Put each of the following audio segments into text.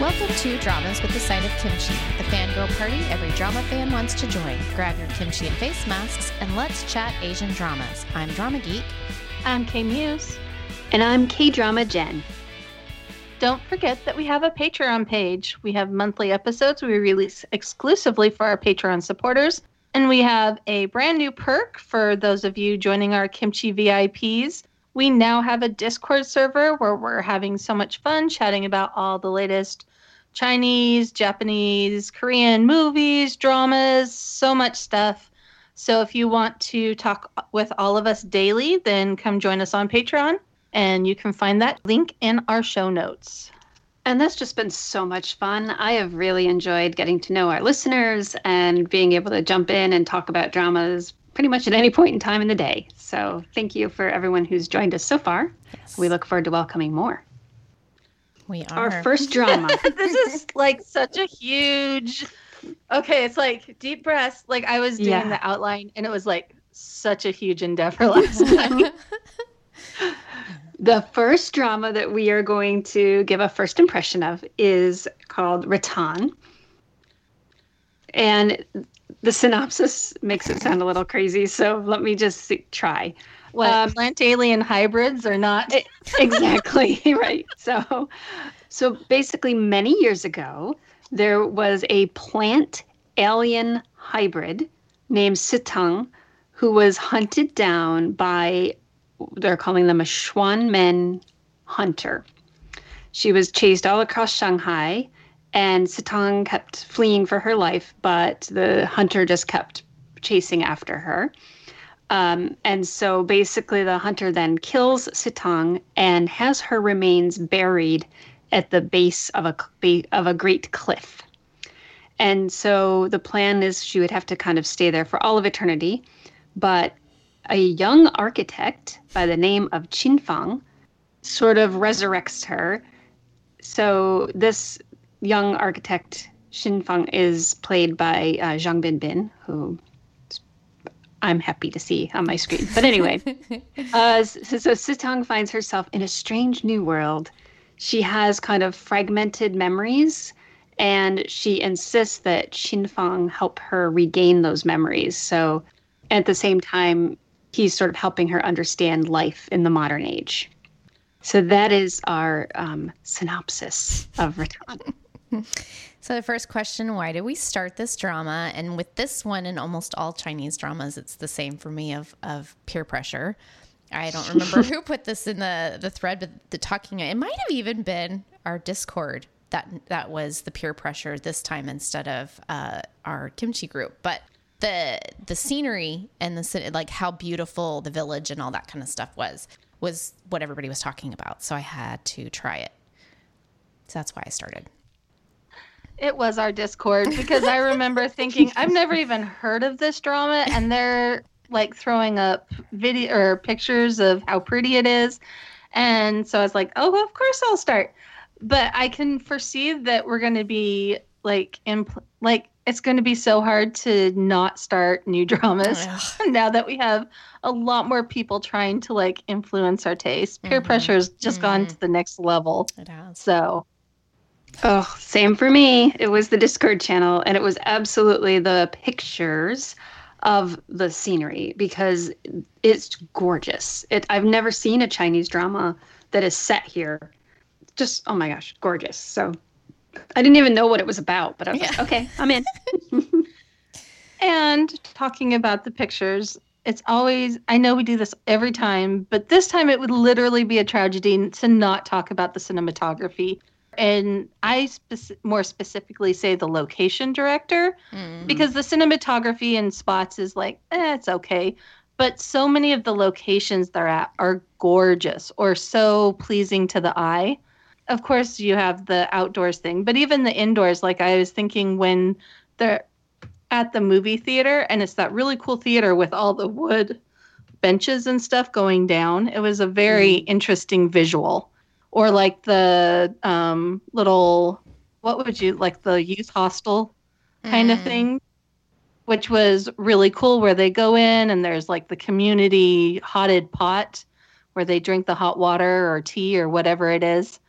Welcome to Dramas with the Side of Kimchi, the fangirl party every drama fan wants to join. Grab your kimchi and face masks and let's chat Asian dramas. I'm Drama Geek. I'm K Muse. And I'm K Drama Jen. Don't forget that we have a Patreon page. We have monthly episodes we release exclusively for our Patreon supporters. And we have a brand new perk for those of you joining our Kimchi VIPs. We now have a Discord server where we're having so much fun chatting about all the latest Chinese, Japanese, Korean movies, dramas, so much stuff. So if you want to talk with all of us daily, then come join us on Patreon. And you can find that link in our show notes. And that's just been so much fun. I have really enjoyed getting to know our listeners and being able to jump in and talk about dramas pretty much at any point in time in the day. So thank you for everyone who's joined us so far. Yes. We look forward to welcoming more. We are. Our first drama. this is like such a huge. Okay, it's like deep breaths. Like I was doing yeah. the outline, and it was like such a huge endeavor last night. the first drama that we are going to give a first impression of is called Rattan. And the synopsis makes it sound a little crazy, so let me just see, try. What um, plant alien hybrids are not exactly right. So, so basically, many years ago, there was a plant alien hybrid named Sitang who was hunted down by they're calling them a Xuanmen hunter. She was chased all across Shanghai, and Sitang kept fleeing for her life, but the hunter just kept chasing after her. Um, and so basically, the hunter then kills Sitang and has her remains buried at the base of a of a great cliff. And so the plan is she would have to kind of stay there for all of eternity. But a young architect by the name of Qin Fang sort of resurrects her. So this young architect Qin Fang is played by uh, Zhang Binbin, who I'm happy to see on my screen. But anyway, uh, so, so Sitang finds herself in a strange new world. She has kind of fragmented memories, and she insists that Qin Fang help her regain those memories. So at the same time, he's sort of helping her understand life in the modern age. So that is our um, synopsis of Rattan. So, the first question why did we start this drama? And with this one and almost all Chinese dramas, it's the same for me of, of peer pressure. I don't remember who put this in the, the thread, but the talking, it might have even been our Discord that that was the peer pressure this time instead of uh, our kimchi group. But the the scenery and the like how beautiful the village and all that kind of stuff was was what everybody was talking about. So I had to try it. So that's why I started. It was our Discord because I remember thinking I've never even heard of this drama, and they're like throwing up video or pictures of how pretty it is, and so I was like, oh, of course I'll start. But I can foresee that we're going to be like impl- like it's going to be so hard to not start new dramas now that we have a lot more people trying to like influence our taste. Peer mm-hmm. pressure has just mm-hmm. gone to the next level. It has. So Oh, same for me. It was the Discord channel, and it was absolutely the pictures of the scenery because it's gorgeous. It I've never seen a Chinese drama that is set here. Just oh my gosh, gorgeous. So I didn't even know what it was about, but I was yeah. like, okay, I'm in. and talking about the pictures, it's always I know we do this every time, but this time it would literally be a tragedy to not talk about the cinematography and I spe- more specifically say the location director mm-hmm. because the cinematography in spots is like, eh, it's okay. But so many of the locations they're at are gorgeous or so pleasing to the eye. Of course, you have the outdoors thing, but even the indoors, like I was thinking when they're at the movie theater and it's that really cool theater with all the wood benches and stuff going down, it was a very mm-hmm. interesting visual or like the um, little what would you like the youth hostel kind mm. of thing which was really cool where they go in and there's like the community hotted pot where they drink the hot water or tea or whatever it is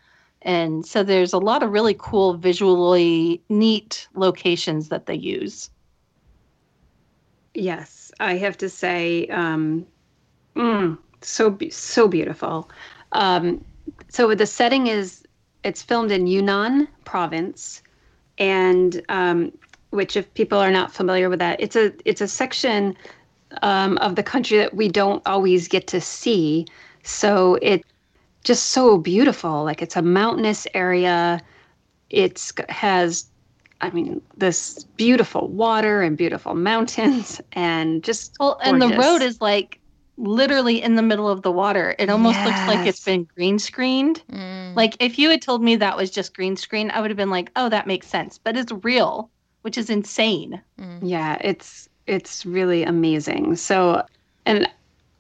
And so there's a lot of really cool, visually neat locations that they use. Yes, I have to say, um, mm, so so beautiful. Um, so the setting is it's filmed in Yunnan province, and um, which, if people are not familiar with that, it's a it's a section um, of the country that we don't always get to see. So it just so beautiful. Like it's a mountainous area. It's has, I mean, this beautiful water and beautiful mountains and just well, and the road is like literally in the middle of the water. It almost yes. looks like it's been green screened. Mm. Like if you had told me that was just green screen, I would have been like, "Oh, that makes sense." But it's real, which is insane. Mm. Yeah, it's it's really amazing. So, and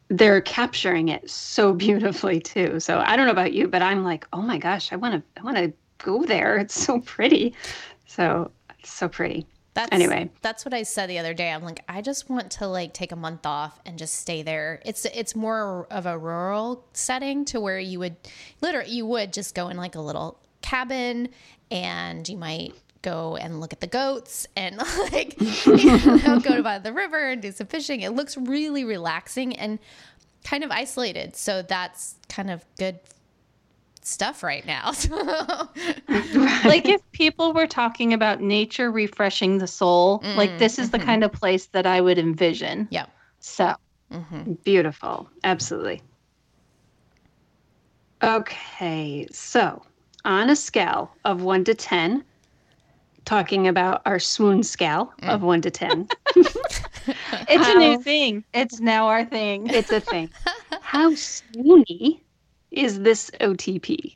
they're capturing it so beautifully too. So I don't know about you, but I'm like, oh my gosh, I want to, I want to go there. It's so pretty. So it's so pretty. That's, anyway, that's what I said the other day. I'm like, I just want to like take a month off and just stay there. It's it's more of a rural setting to where you would literally you would just go in like a little cabin and you might go and look at the goats and like you know, go by the river and do some fishing. It looks really relaxing and kind of isolated. So that's kind of good stuff right now. like if people were talking about nature refreshing the soul, mm-hmm. like this is the mm-hmm. kind of place that I would envision. Yeah. So mm-hmm. beautiful. Absolutely. Okay. So on a scale of one to 10, talking about our swoon scale mm. of one to 10. it's a new thing. It's now our thing. It's a thing. How swoony is this OTP?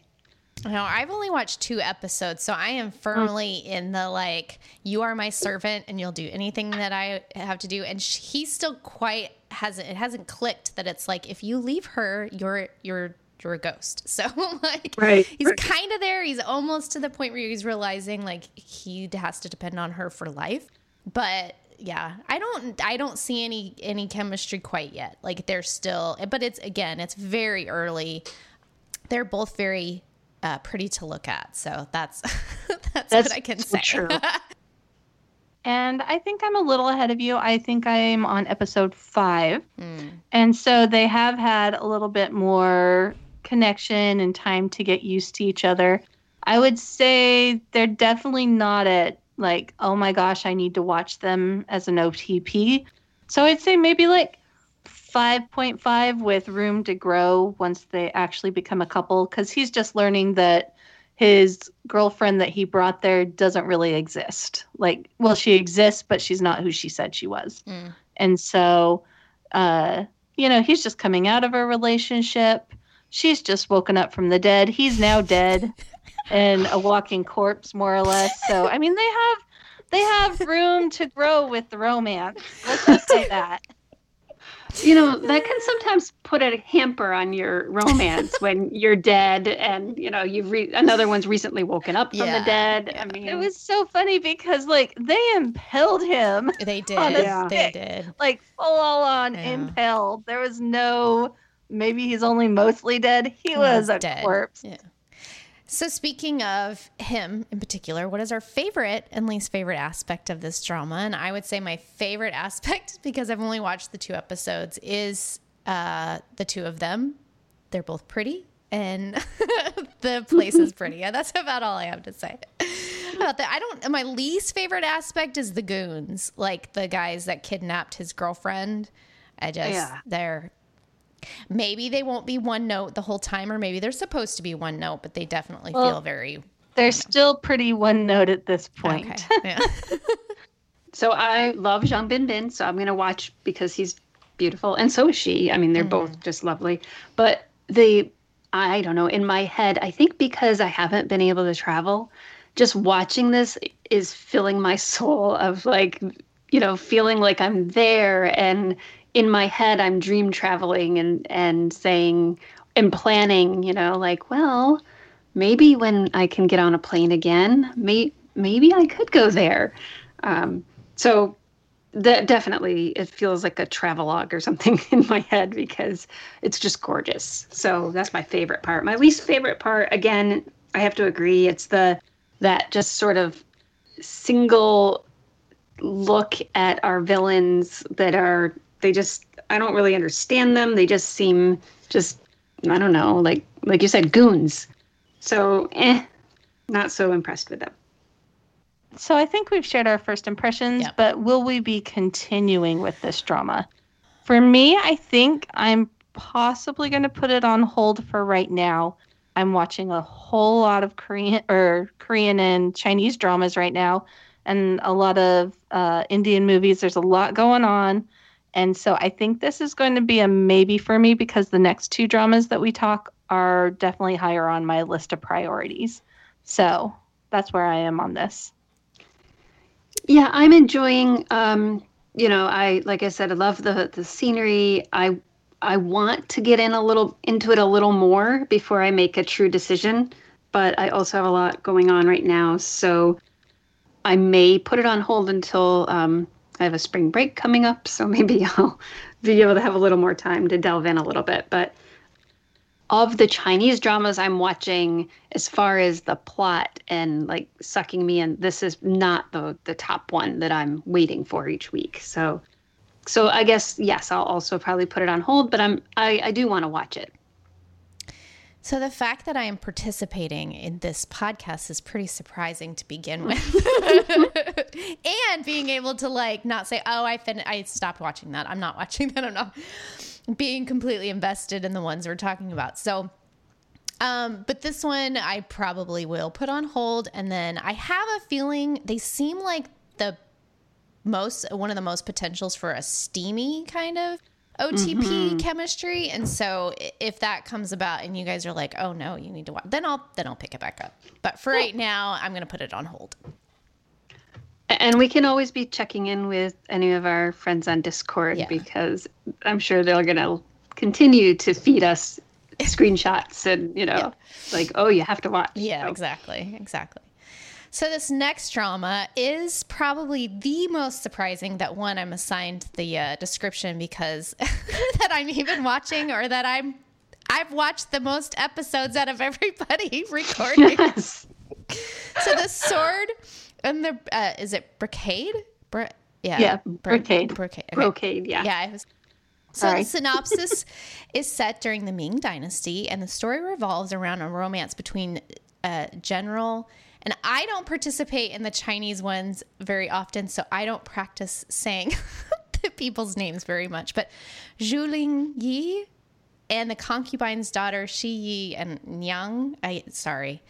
Now, I've only watched two episodes, so I am firmly in the like, you are my servant and you'll do anything that I have to do. And he's still quite hasn't, it hasn't clicked that it's like, if you leave her, you're, you're you're a ghost. So like right, he's right. kind of there. He's almost to the point where he's realizing like he has to depend on her for life. But yeah, I don't I don't see any any chemistry quite yet. Like they're still but it's again, it's very early. They're both very uh, pretty to look at. So that's that's, that's what I can say. True. and I think I'm a little ahead of you. I think I'm on episode five. Mm. And so they have had a little bit more connection and time to get used to each other. I would say they're definitely not at like, oh my gosh, I need to watch them as an OTP. So I'd say maybe like 5.5 with room to grow once they actually become a couple because he's just learning that his girlfriend that he brought there doesn't really exist. Like, well, she exists, but she's not who she said she was. Mm. And so, uh, you know, he's just coming out of a relationship she's just woken up from the dead. He's now dead and a walking corpse, more or less. So, I mean, they have they have room to grow with the romance. Let's just say that. You know, that can sometimes put a hamper on your romance when you're dead and, you know, you've re- another one's recently woken up from yeah. the dead. I mean, it was so funny because, like, they impaled him. They did. Yeah. They did. Like, full on yeah. impaled. There was no maybe he's only mostly dead. He was a dead. corpse. Yeah. So, speaking of him in particular, what is our favorite and least favorite aspect of this drama? And I would say my favorite aspect, because I've only watched the two episodes, is uh, the two of them. They're both pretty, and the place is pretty. And that's about all I have to say about that. I don't. My least favorite aspect is the goons, like the guys that kidnapped his girlfriend. I just yeah. they're Maybe they won't be one note the whole time, or maybe they're supposed to be one note, but they definitely well, feel very. They're you know. still pretty one note at this point. Okay. Yeah. so I love Zhang Binbin, so I'm going to watch because he's beautiful, and so is she. I mean, they're mm-hmm. both just lovely. But the, I don't know, in my head, I think because I haven't been able to travel, just watching this is filling my soul of like, you know, feeling like I'm there and in my head I'm dream traveling and and saying and planning, you know, like, well, maybe when I can get on a plane again, may, maybe I could go there. Um, so that definitely it feels like a travelogue or something in my head because it's just gorgeous. So that's my favorite part. My least favorite part again I have to agree. It's the that just sort of single look at our villains that are they just I don't really understand them. They just seem just I don't know, like like you said, goons. So eh, not so impressed with them. So I think we've shared our first impressions, yep. but will we be continuing with this drama? For me, I think I'm possibly going to put it on hold for right now. I'm watching a whole lot of Korean or Korean and Chinese dramas right now, and a lot of uh, Indian movies. There's a lot going on, and so I think this is going to be a maybe for me because the next two dramas that we talk are definitely higher on my list of priorities. So that's where I am on this. Yeah, I'm enjoying. Um, you know, I like I said, I love the the scenery. I I want to get in a little into it a little more before I make a true decision, but I also have a lot going on right now, so I may put it on hold until um, I have a spring break coming up. So maybe I'll be able to have a little more time to delve in a little bit, but of the Chinese dramas I'm watching, as far as the plot and like sucking me in, this is not the the top one that I'm waiting for each week. So, so I guess yes, I'll also probably put it on hold, but I'm I, I do want to watch it. So the fact that I am participating in this podcast is pretty surprising to begin with. and being able to like not say, "Oh, I fin- I stopped watching that. I'm not watching that. I'm not." being completely invested in the ones we're talking about. So, um, but this one I probably will put on hold. And then I have a feeling they seem like the most, one of the most potentials for a steamy kind of OTP mm-hmm. chemistry. And so if that comes about and you guys are like, oh no, you need to watch, then I'll, then I'll pick it back up. But for right now, I'm going to put it on hold. And we can always be checking in with any of our friends on Discord yeah. because I'm sure they're going to continue to feed us screenshots and, you know, yeah. like, oh, you have to watch. Yeah, so. exactly. Exactly. So this next drama is probably the most surprising that one I'm assigned the uh, description because that I'm even watching or that I'm I've watched the most episodes out of everybody recording. Yes. so the sword and the uh, is it brocade? Bro- yeah, yeah, brocade. Brocade. Okay. Brocade. Yeah. Yeah. Was, so Sorry. the synopsis is set during the Ming Dynasty, and the story revolves around a romance between a uh, general. And I don't participate in the Chinese ones very often, so I don't practice saying the people's names very much. But Zhu Ling Yi and the concubine's daughter Shi Yi and Nyang. I sorry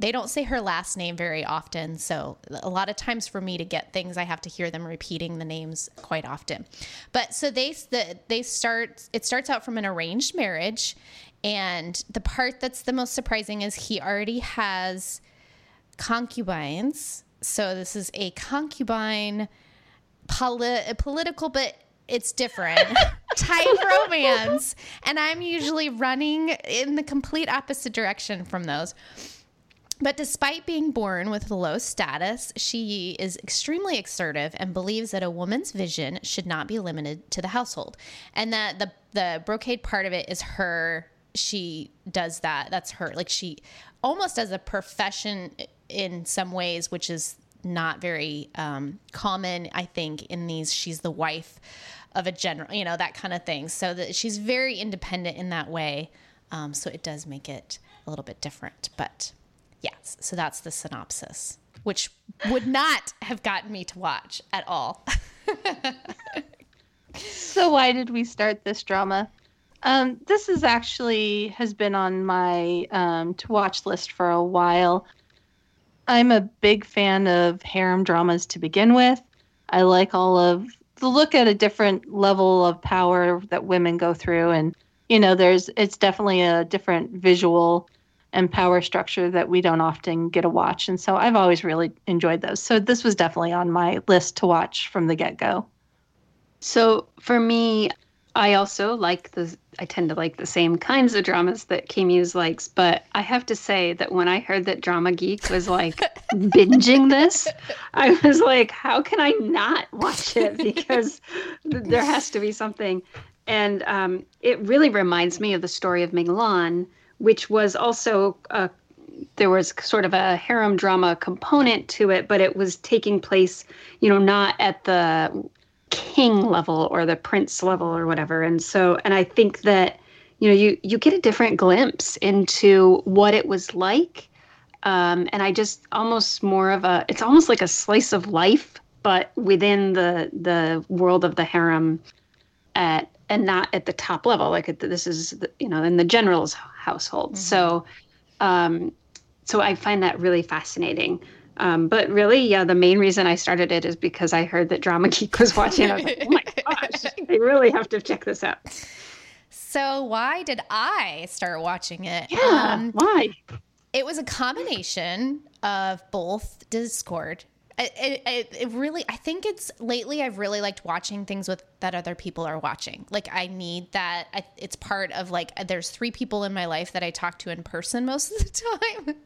they don't say her last name very often. So a lot of times for me to get things, I have to hear them repeating the names quite often. But so they the, they start. It starts out from an arranged marriage, and the part that's the most surprising is he already has concubines. So this is a concubine poli- political, but it's different type romance. And I'm usually running in the complete opposite direction from those. But despite being born with low status, she is extremely assertive and believes that a woman's vision should not be limited to the household. And that the the brocade part of it is her she does that. That's her like she almost as a profession in some ways, which is not very um, common, I think, in these. She's the wife of a general, you know, that kind of thing. So that she's very independent in that way. Um, so it does make it a little bit different, but Yes. So that's the synopsis, which would not have gotten me to watch at all. so why did we start this drama? Um, this is actually has been on my um, to watch list for a while. I'm a big fan of harem dramas to begin with. I like all of the look at a different level of power that women go through, and you know, there's it's definitely a different visual and power structure that we don't often get to watch. And so I've always really enjoyed those. So this was definitely on my list to watch from the get go. So for me, I also like the I tend to like the same kinds of dramas that K Muse likes, but I have to say that when I heard that Drama Geek was like binging this, I was like, how can I not watch it? Because there has to be something. And um, it really reminds me of the story of Ming Lan, which was also a there was sort of a harem drama component to it, but it was taking place, you know, not at the king level or the prince level or whatever. And so, and I think that, you know, you you get a different glimpse into what it was like. Um, and I just almost more of a, it's almost like a slice of life, but within the the world of the harem, at and not at the top level. Like this is, you know, in the general's household. Mm-hmm. So, um, so I find that really fascinating. Um, but really, yeah, the main reason I started it is because I heard that Drama Geek was watching. I was like, oh my gosh, I really have to check this out. So, why did I start watching it? Yeah, um, why? It was a combination of both Discord. It, it, it, really, I think it's lately I've really liked watching things with that other people are watching. Like, I need that. I, it's part of like, there's three people in my life that I talk to in person most of the time.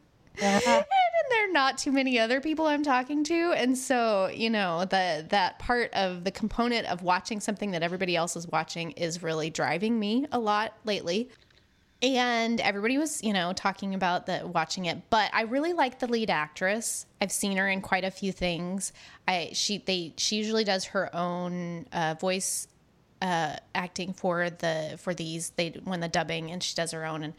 And there are not too many other people I'm talking to, and so you know the that part of the component of watching something that everybody else is watching is really driving me a lot lately. And everybody was, you know, talking about the watching it, but I really like the lead actress. I've seen her in quite a few things. I she they she usually does her own uh, voice uh, acting for the for these they when the dubbing and she does her own. And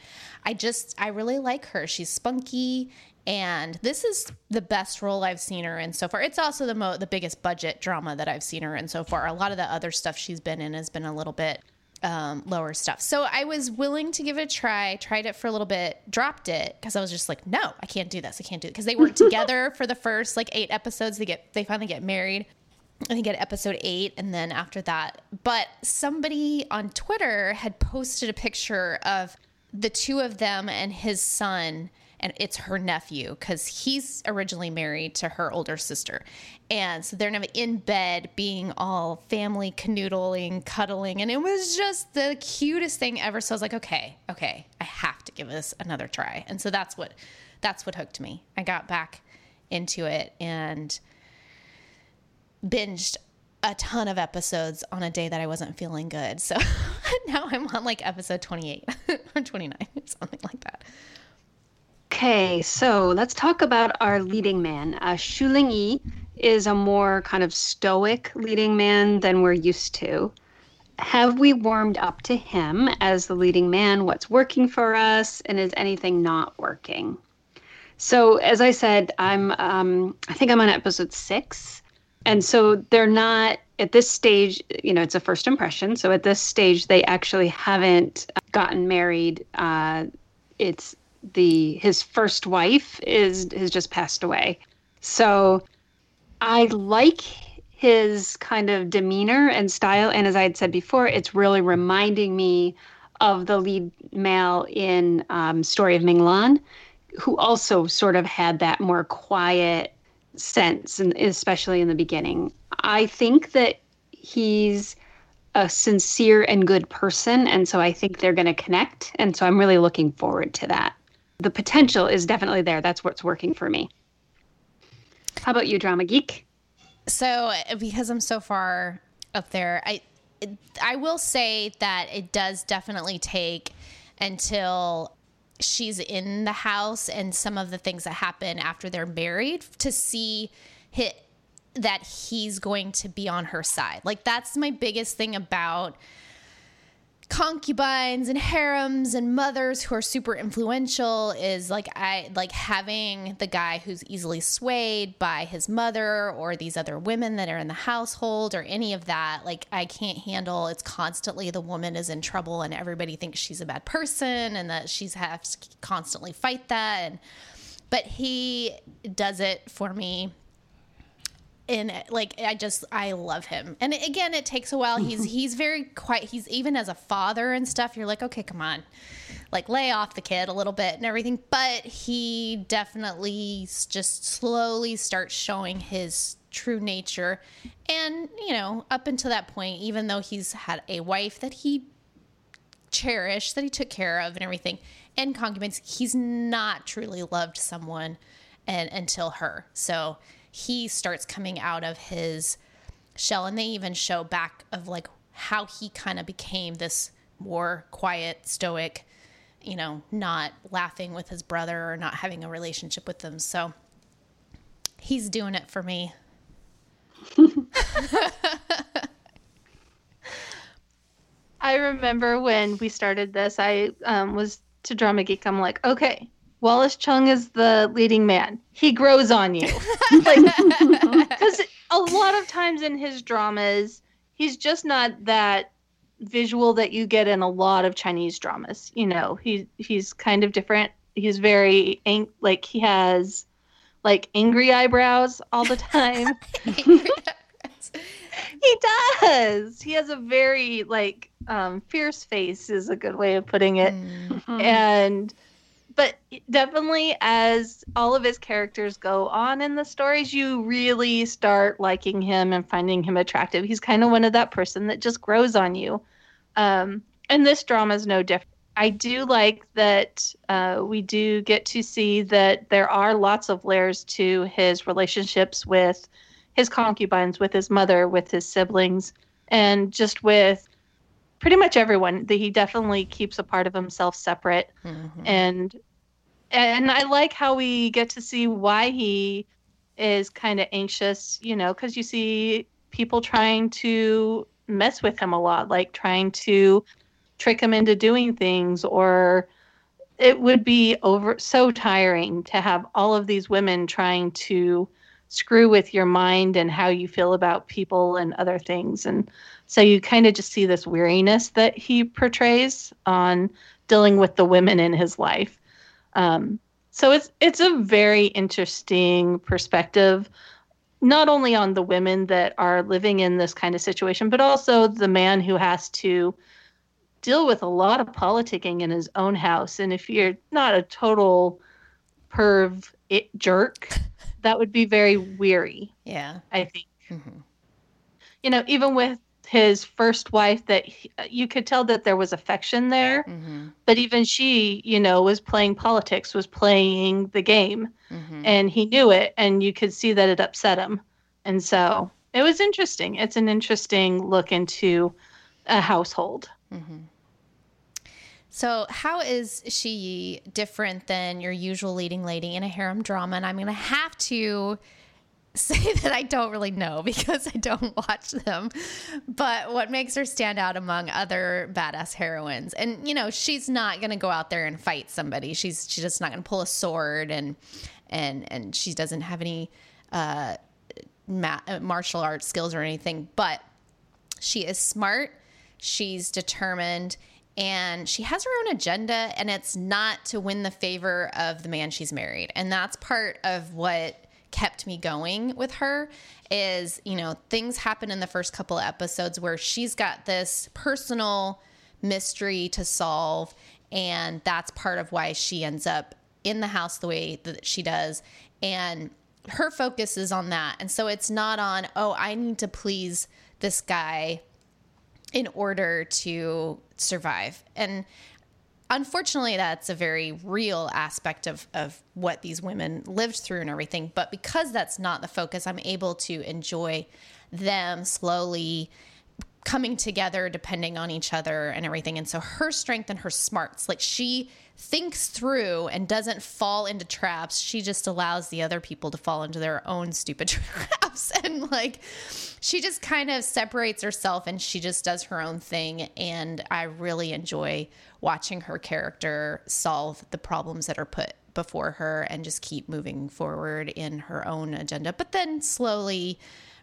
i just i really like her. She's spunky and this is the best role i've seen her in so far. It's also the mo the biggest budget drama that i've seen her in so far. A lot of the other stuff she's been in has been a little bit um, lower stuff. So i was willing to give it a try tried it for a little bit dropped it because i was just like no i can't do this. I can't do it. Because they work together for the first like eight episodes. They get they finally get married I think at episode eight, and then after that. But somebody on Twitter had posted a picture of the two of them and his son, and it's her nephew because he's originally married to her older sister. And so they're now in bed being all family canoodling, cuddling, and it was just the cutest thing ever. So I was like, okay, okay, I have to give this another try. And so that's what that's what hooked me. I got back into it and binged a ton of episodes on a day that I wasn't feeling good. So now I'm on like episode 28 or 29, something like that. Okay, so let's talk about our leading man. Uh, Xu Ling Yi is a more kind of stoic leading man than we're used to. Have we warmed up to him as the leading man? What's working for us, and is anything not working? So, as I said, I'm um, I think I'm on episode six, and so they're not at this stage you know it's a first impression. So at this stage they actually haven't gotten married. Uh, it's the his first wife is has just passed away. So i like his kind of demeanor and style. And as i had said before it's really reminding me of the lead male in um, story of ming-lan who also sort of had that more quiet sense, and especially in the beginning. I think that he's a sincere and good person, and so I think they're going to connect, and so I'm really looking forward to that. The potential is definitely there. That's what's working for me. How about you, drama geek? So, because I'm so far up there, I I will say that it does definitely take until she's in the house and some of the things that happen after they're married to see hit that he's going to be on her side. Like that's my biggest thing about concubines and harems and mothers who are super influential is like I like having the guy who's easily swayed by his mother or these other women that are in the household or any of that like I can't handle. It's constantly the woman is in trouble and everybody thinks she's a bad person and that she's has to constantly fight that. And but he does it for me in like I just I love him. And again, it takes a while. He's he's very quiet. He's even as a father and stuff. You're like, okay, come on, like lay off the kid a little bit and everything. But he definitely just slowly starts showing his true nature. And you know, up until that point, even though he's had a wife that he cherished, that he took care of, and everything, and concubines, he's not truly loved someone and until her. So he starts coming out of his shell and they even show back of like how he kind of became this more quiet stoic you know, not laughing with his brother or not having a relationship with them. So he's doing it for me. I remember when we started this, I um, was to Drama Geek. I'm like, okay, Wallace Chung is the leading man. He grows on you. like, because a lot of times in his dramas, he's just not that visual that you get in a lot of Chinese dramas. You know, he he's kind of different. He's very ang- like he has like angry eyebrows all the time. he does. He has a very like um, fierce face is a good way of putting it, Mm. and but definitely as all of his characters go on in the stories, you really start liking him and finding him attractive. He's kind of one of that person that just grows on you. Um, and this drama is no different. I do like that uh, we do get to see that there are lots of layers to his relationships with his concubines, with his mother, with his siblings, and just with pretty much everyone. That he definitely keeps a part of himself separate Mhm. and and I like how we get to see why he is kind of anxious, you know, because you see people trying to mess with him a lot, like trying to trick him into doing things, or it would be over so tiring to have all of these women trying to screw with your mind and how you feel about people and other things. And so you kind of just see this weariness that he portrays on dealing with the women in his life. Um, so it's it's a very interesting perspective, not only on the women that are living in this kind of situation, but also the man who has to deal with a lot of politicking in his own house. And if you're not a total perv it jerk, that would be very weary. Yeah. I think Mhm. you know even with his first wife that he, you could tell that there was affection there Mhm. but even she you know was playing politics was playing the game Mhm. and he knew it and you could see that it upset him and so it was interesting it's an interesting look into a household Mhm. So, how is she different than your usual leading lady in a harem drama? And I'm going to have to say that I don't really know because I don't watch them. But what makes her stand out among other badass heroines? And you know, she's not going to go out there and fight somebody. She's she's just not going to pull a sword and and and she doesn't have any uh, ma- uh, martial arts skills or anything. But she is smart, she's determined, and she has her own agenda, and it's not to win the favor of the man she's married. And that's part of what kept me going with her is, you know, things happen in the first couple of episodes where she's got this personal mystery to solve, and that's part of why she ends up in the house the way that she does. And her focus is on that. And so it's not on, oh, I need to please this guy in order to survive. And unfortunately, that's a very real aspect of, of what these women lived through and everything. But because that's not the focus, I'm able to enjoy them slowly coming together depending on each other and everything. And so her strength and her smarts, like she thinks through and doesn't fall into traps. She just allows the other people to fall into their own stupid traps. And like she just kind of separates herself and she just does her own thing. And I really enjoy watching her character solve the problems that are put before her and just keep moving forward in her own agenda. But then slowly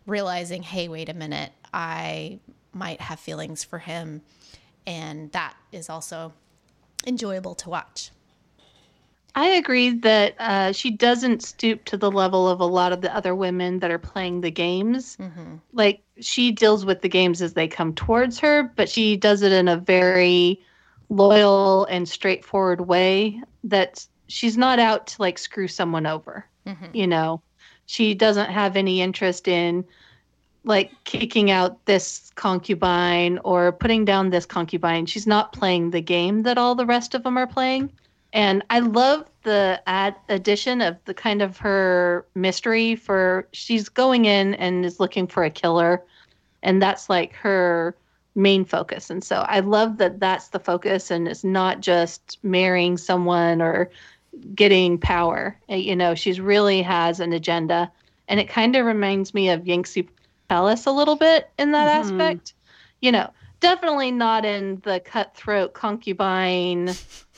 realizing, hey, wait a minute, I might have feelings for him. And that is also enjoyable to watch. I agree that uh, she doesn't stoop to the level of a lot of the other women that are playing the games. Mm-hmm. Like she deals with the games as they come towards her, but she does it in a very loyal and straightforward way. That she's not out to like screw someone over. Mm-hmm. You know, she doesn't have any interest in like kicking out this concubine or putting down this concubine. She's not playing the game that all the rest of them are playing. And I love the ad addition of the kind of her mystery for she's going in and is looking for a killer. And that's like her main focus. And so I love that that's the focus and it's not just marrying someone or getting power. You know, she's really has an agenda. And it kind of reminds me of Yanxi Palace a little bit in that mm-hmm. aspect. You know, definitely not in the cutthroat concubine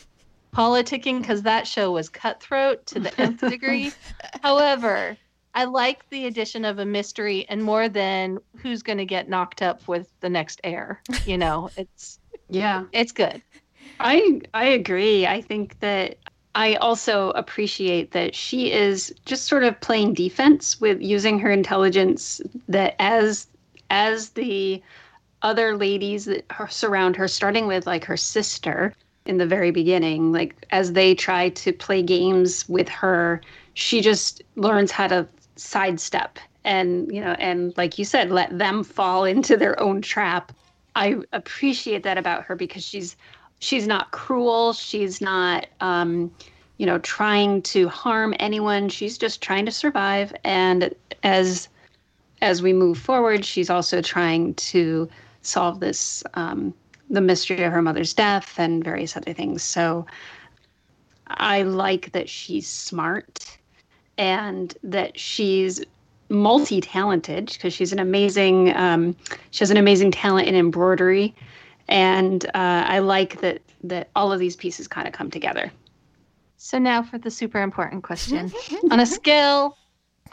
politicking because that show was cutthroat to the nth degree. However, I like the addition of a mystery and more than who's going to get knocked up with the next heir. You know, it's yeah, it's good. I I agree. I think that I also appreciate that she is just sort of playing defense with using her intelligence that as as the other ladies that surround her starting with like her sister in the very beginning like as they try to play games with her she just learns how to sidestep and you know and like you said let them fall into their own trap. I appreciate that about her because she's she's not cruel. She's not um you know trying to harm anyone. She's just trying to survive. And as as we move forward she's also trying to solve this um the mystery of her mother's death and various other things. So i like that she's smart and that she's multi-talented because she's an amazing um, she has an amazing talent in embroidery and uh, i like that that all of these pieces kind of come together. So now for the super important question. On a scale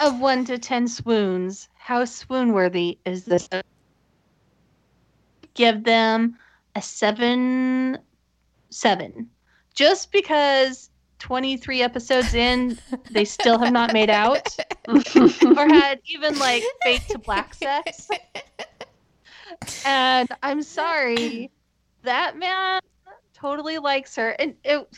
of 1 to 10 swoons how swoon worthy is this? Give them a 7 7 just because 23 episodes in, they still have not made out or had even like fake to black sex. And I'm sorry, that man totally likes her. And it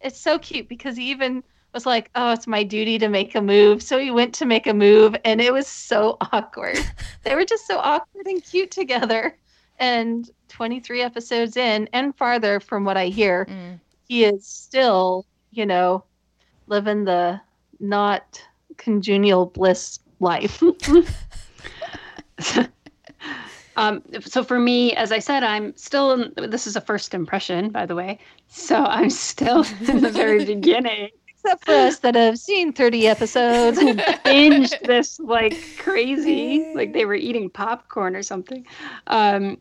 it's so cute because he even was like, "Oh, it's my duty to make a move." So he went to make a move and it was so awkward. they were just so awkward and cute together. And 23 episodes in and farther from what I hear, mm. he is still you know, living the not congenial bliss life. um, so for me, as I said, I'm still. In, this is a first impression, by the way. So I'm still in the very beginning. Except for us that have seen 30 episodes and binged this like crazy, like they were eating popcorn or something. Um,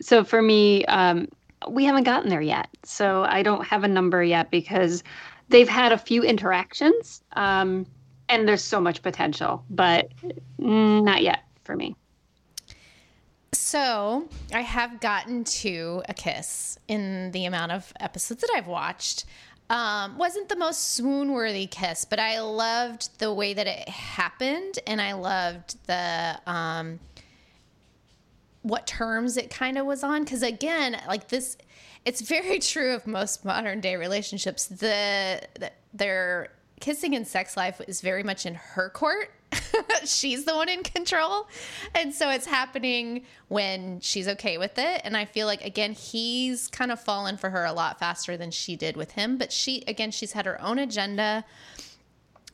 so for me, um, we haven't gotten there yet. So I don't have a number yet because they've had a few interactions um, and there's so much potential, but not yet for me. So I have gotten to a kiss in the amount of episodes that I've watched. Um, wasn't the most swoon worthy kiss, but I loved the way that it happened, and I loved the um, what terms it kind of was on. Because again, like this, it's very true of most modern day relationships. The, the their kissing and sex life is very much in her court. she's the one in control. And so it's happening when she's okay with it. And I feel like, again, he's kind of fallen for her a lot faster than she did with him. But she, again, she's had her own agenda,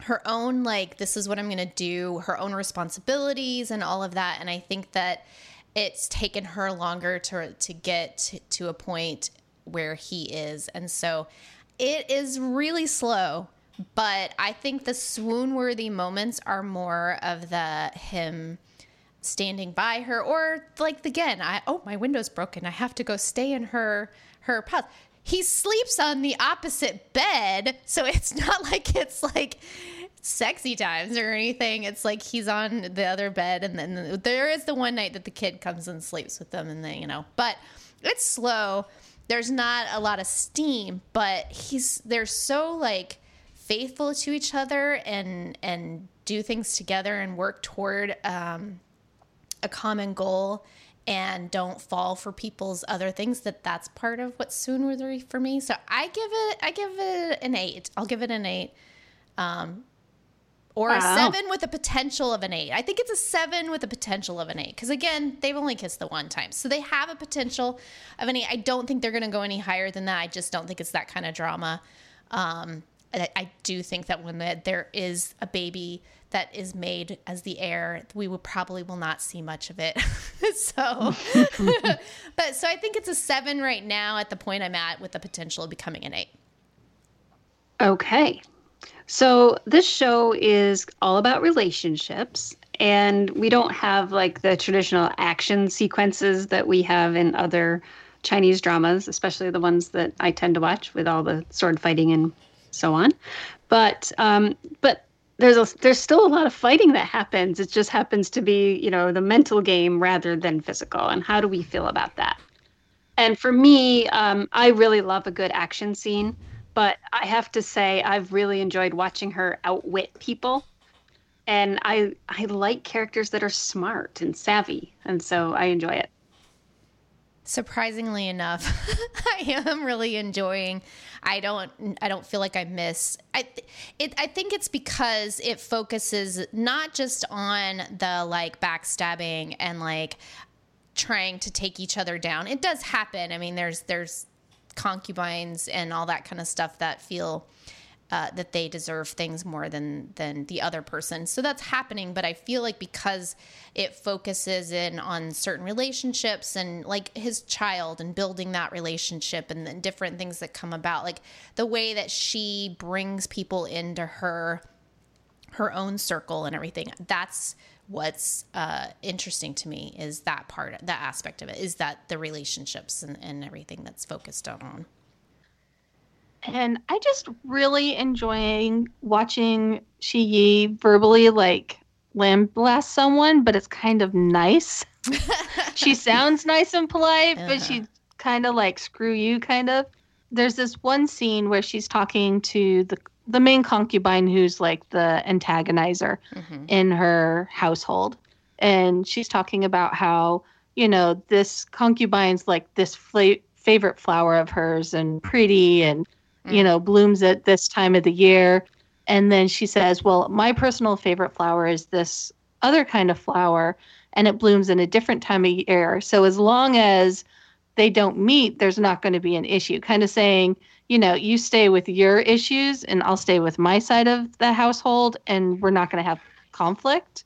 her own, like, this is what I'm going to do, her own responsibilities and all of that. And I think that it's taken her longer to, to get to, to a point where he is. And so it is really slow, but I think the swoon worthy moments are more of the him standing by her or like again, I oh my window's broken. I have to go stay in her her house. He sleeps on the opposite bed, so it's not like it's like sexy times or anything. It's like he's on the other bed, and then there is the one night that the kid comes and sleeps with them, and they, you know, but it's slow there's not a lot of steam, but he's they're so like faithful to each other and and do things together and work toward um, a common goal and don't fall for people's other things that that's part of what's swoon worthy for me so i give it i give it an eight i'll give it an eight um, or wow. a seven with a potential of an eight. I think it's a seven with a potential of an eight because again, they've only kissed the one time, so they have a potential of an eight. I don't think they're going to go any higher than that. I just don't think it's that kind of drama. Um, I, I do think that when the, there is a baby that is made as the heir, we will probably will not see much of it. so, but so I think it's a seven right now at the point I'm at with the potential of becoming an eight. Okay. So this show is all about relationships and we don't have like the traditional action sequences that we have in other Chinese dramas, especially the ones that I tend to watch with all the sword fighting and so on. But um, but there's a, there's still a lot of fighting that happens. It just happens to be you know the mental game rather than physical. And how do we feel about that? And for me, um, I really love a good action scene. But I have to say, I've really enjoyed watching her outwit people and I I like characters that are smart and savvy, and so I enjoy it. Surprisingly enough, I am really enjoying. I don't I don't feel like I miss. I it I think it's because it focuses not just on the like backstabbing and like trying to take each other down. It does happen. I mean, there's there's concubines and all that kind of stuff that feel uh, that they deserve things more than than the other person. So that's happening, but I feel like because it focuses in on certain relationships and like his child and building that relationship and then different things that come about, like the way that she brings people into her her own circle and everything. That's what's uh, interesting to me is that part, that aspect of it, is that the relationships and, and everything that's focused on and I just really enjoying watching Shi Yi verbally like lambaste someone, but it's kind of nice. she sounds nice and polite, uh-huh. but she kind of like screw you kind of. There's this one scene where she's talking to the the main concubine who's like the antagonizer mm-hmm. in her household and she's talking about how you know this concubine's like this fla- favorite flower of hers and pretty and you mm. know, blooms at this time of the year. And then she says, Well, my personal favorite flower is this other kind of flower, and it blooms in a different time of year. So as long as they don't meet, there's not going to be an issue. Kind of saying, you know, you stay with your issues, and I'll stay with my side of the household, and we're not going to have conflict.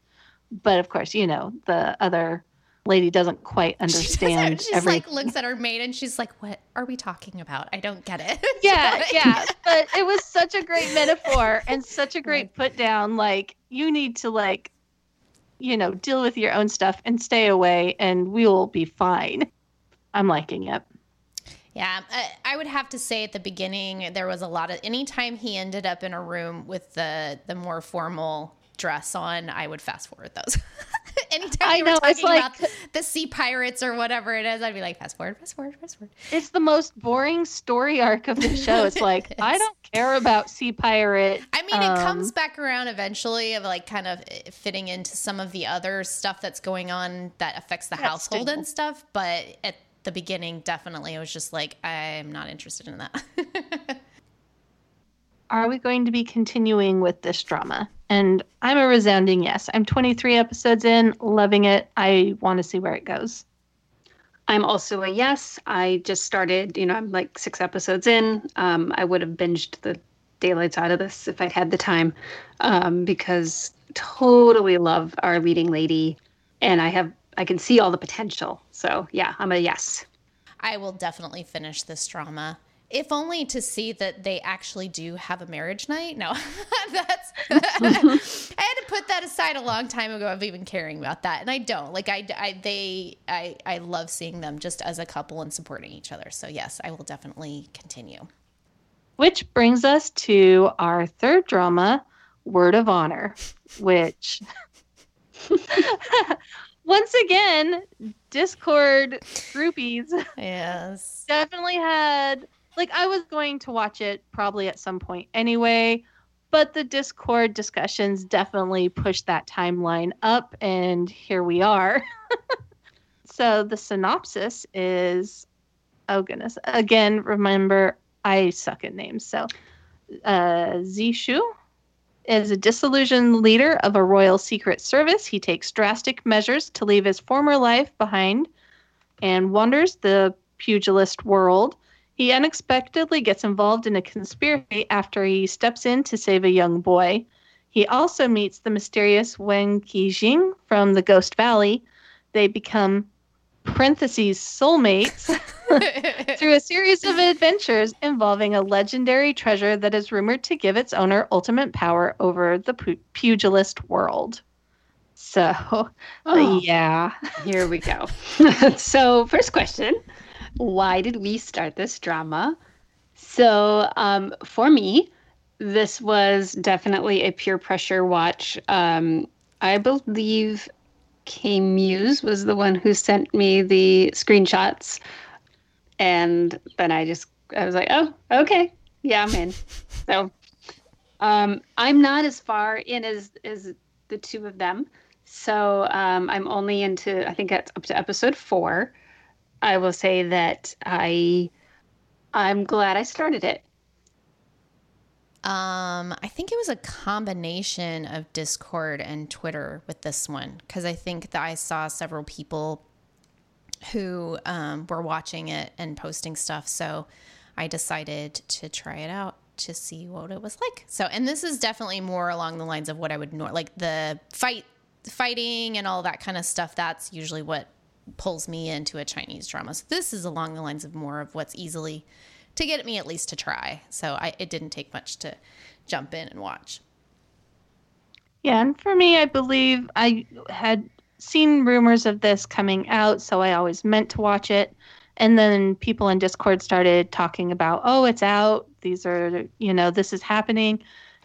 But of course, you know, the other lady doesn't quite understand. She every... like looks at her maid and she's like, "What are we talking about? I don't get it." Yeah, yeah. But it was such a great metaphor and such a great put down. Like you need to like, you know, deal with your own stuff and stay away, and we will be fine. I'm liking it. Yeah, I would have to say at the beginning there was a lot of anytime he ended up in a room with the the more formal dress on, I would fast forward those. Anytime I know, were talking like, about the sea pirates or whatever it is, I'd be like, fast forward, fast forward, fast forward. It's the most boring story arc of the show. It's like, I don't care about sea pirate. I mean, um, it comes back around eventually of like kind of eh, fitting into some of the other stuff that's going on that affects the household and stuff. But at the beginning, definitely, it was just like, I'm not interested in that. Are we going to be continuing with this drama? And I'm a resounding yes. I'm 23 episodes in, loving it. I want to see where it goes. I'm also a yes. I just started, you know, I'm like six episodes in. Um, I would have binged the daylights out of this if I'd had the time um, because totally love our leading lady and I have I can see all the potential. So yeah, I'm a yes. I will definitely finish this drama if only to see that they actually do have a marriage night. No, that's I had to put that aside a long time ago of even caring about that, and I don't. Like I, I they, I, I love seeing them just as a couple and supporting each other. So yes, I will definitely continue. Which brings us to our third drama, Word of Honor, which. once again, Discord groupies yes definitely had like I was going to watch it probably at some point anyway, but the Discord discussions definitely pushed that timeline up, and here we are. so the synopsis is oh goodness. Again, remember I suck at names. So uh Zishu is a disillusioned leader of a royal secret service. He takes drastic measures to leave his former life behind and wanders the pugilist world He unexpectedly gets involved in a conspiracy after he steps in to save a young boy. He also meets the mysterious Wen Qijing from the Ghost Valley. They become parentheses soulmates through a series of adventures involving a legendary treasure that is rumored to give its owner ultimate power over the pu- pugilist world. So, Oh. yeah. Here we go. so, first question Why did we start this drama? So, um, for me, this was definitely a peer pressure watch. Um, I believe K Muse was the one who sent me the screenshots. And then I just, I was like, oh, okay. Yeah, I'm in. So, um, I'm not as far in as, as the two of them. So um, I'm only into I think it's up to episode four. I will say that I I'm glad I started it. Um, I think it was a combination of Discord and Twitter with this one because I think that I saw several people who um, were watching it and posting stuff. So I decided to try it out to see what it was like. So, and this is definitely more along the lines of what I would know, like the fight, fighting, and all that kind of stuff. That's usually what pulls me into a Chinese drama. So this is along the lines of more of what's easily to get me at least to try. So I, it didn't take much to jump in and watch. Yeah, and for me, I believe I had seen rumors of this coming out, so I always meant to watch it. And then people in Discord started talking about, oh, it's out. These are, you know, this is happening.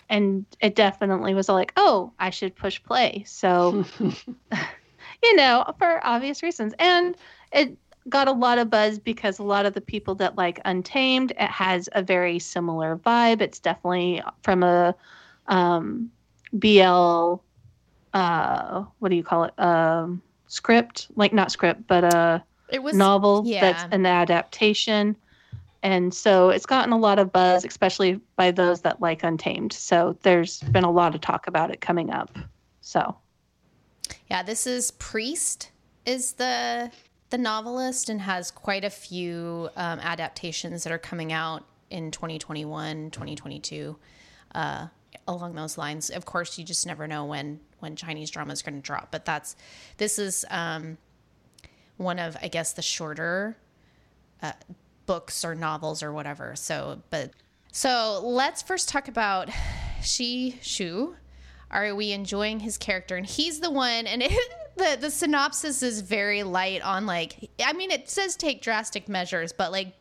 And it definitely was like, oh, I should push play. So, you know, for obvious reasons. And it got a lot of buzz because a lot of the people that like Untamed, it has a very similar vibe. It's definitely from a um, BL, uh, what do you call it? Um, script, like not script, but a It was novel yeah. that's an adaptation. And so it's gotten a lot of buzz, especially by those that like Untamed. So there's been a lot of talk about it coming up. So Yeah, this is Priest is the the novelist and has quite a few um, adaptations that are coming out in 2021, 2022, uh, along those lines. Of course, you just never know when when Chinese drama is going to drop, but that's this is um, one of I guess the shorter uh, books or novels or whatever. So, but so let's first talk about Shi Shu. Are we enjoying his character? And he's the one, and it, the the synopsis is very light on like. I mean, it says take drastic measures, but like,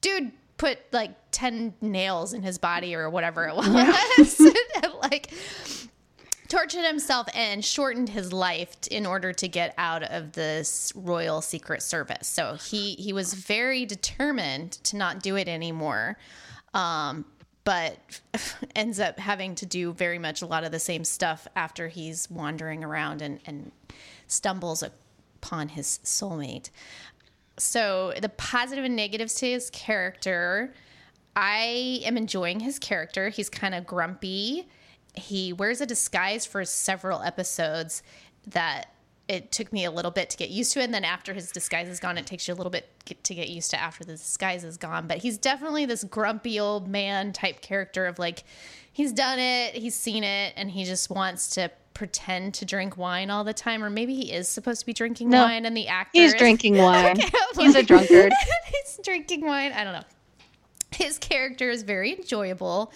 dude put like ten nails in his body or whatever it was, and like tortured himself and shortened his life in order to get out of this royal secret service. So he he was very determined to not do it anymore. Um, but ends up having to do very much a lot of the same stuff after he's wandering around and, and stumbles upon his soulmate. So the positive and negatives to his character, I am enjoying his character. He's kind of grumpy. He wears a disguise for several episodes that it took me a little bit to get used to it. And then after his disguise is gone, it takes you a little bit get, to get used to after the disguise is gone. But he's definitely this grumpy old man type character of like, he's done it, he's seen it, and he just wants to pretend to drink wine all the time. Or maybe he is supposed to be drinking No, wine and the actor he's is- drinking wine. Okay, He's a drunkard. he's drinking wine. I don't know. His character is very enjoyable,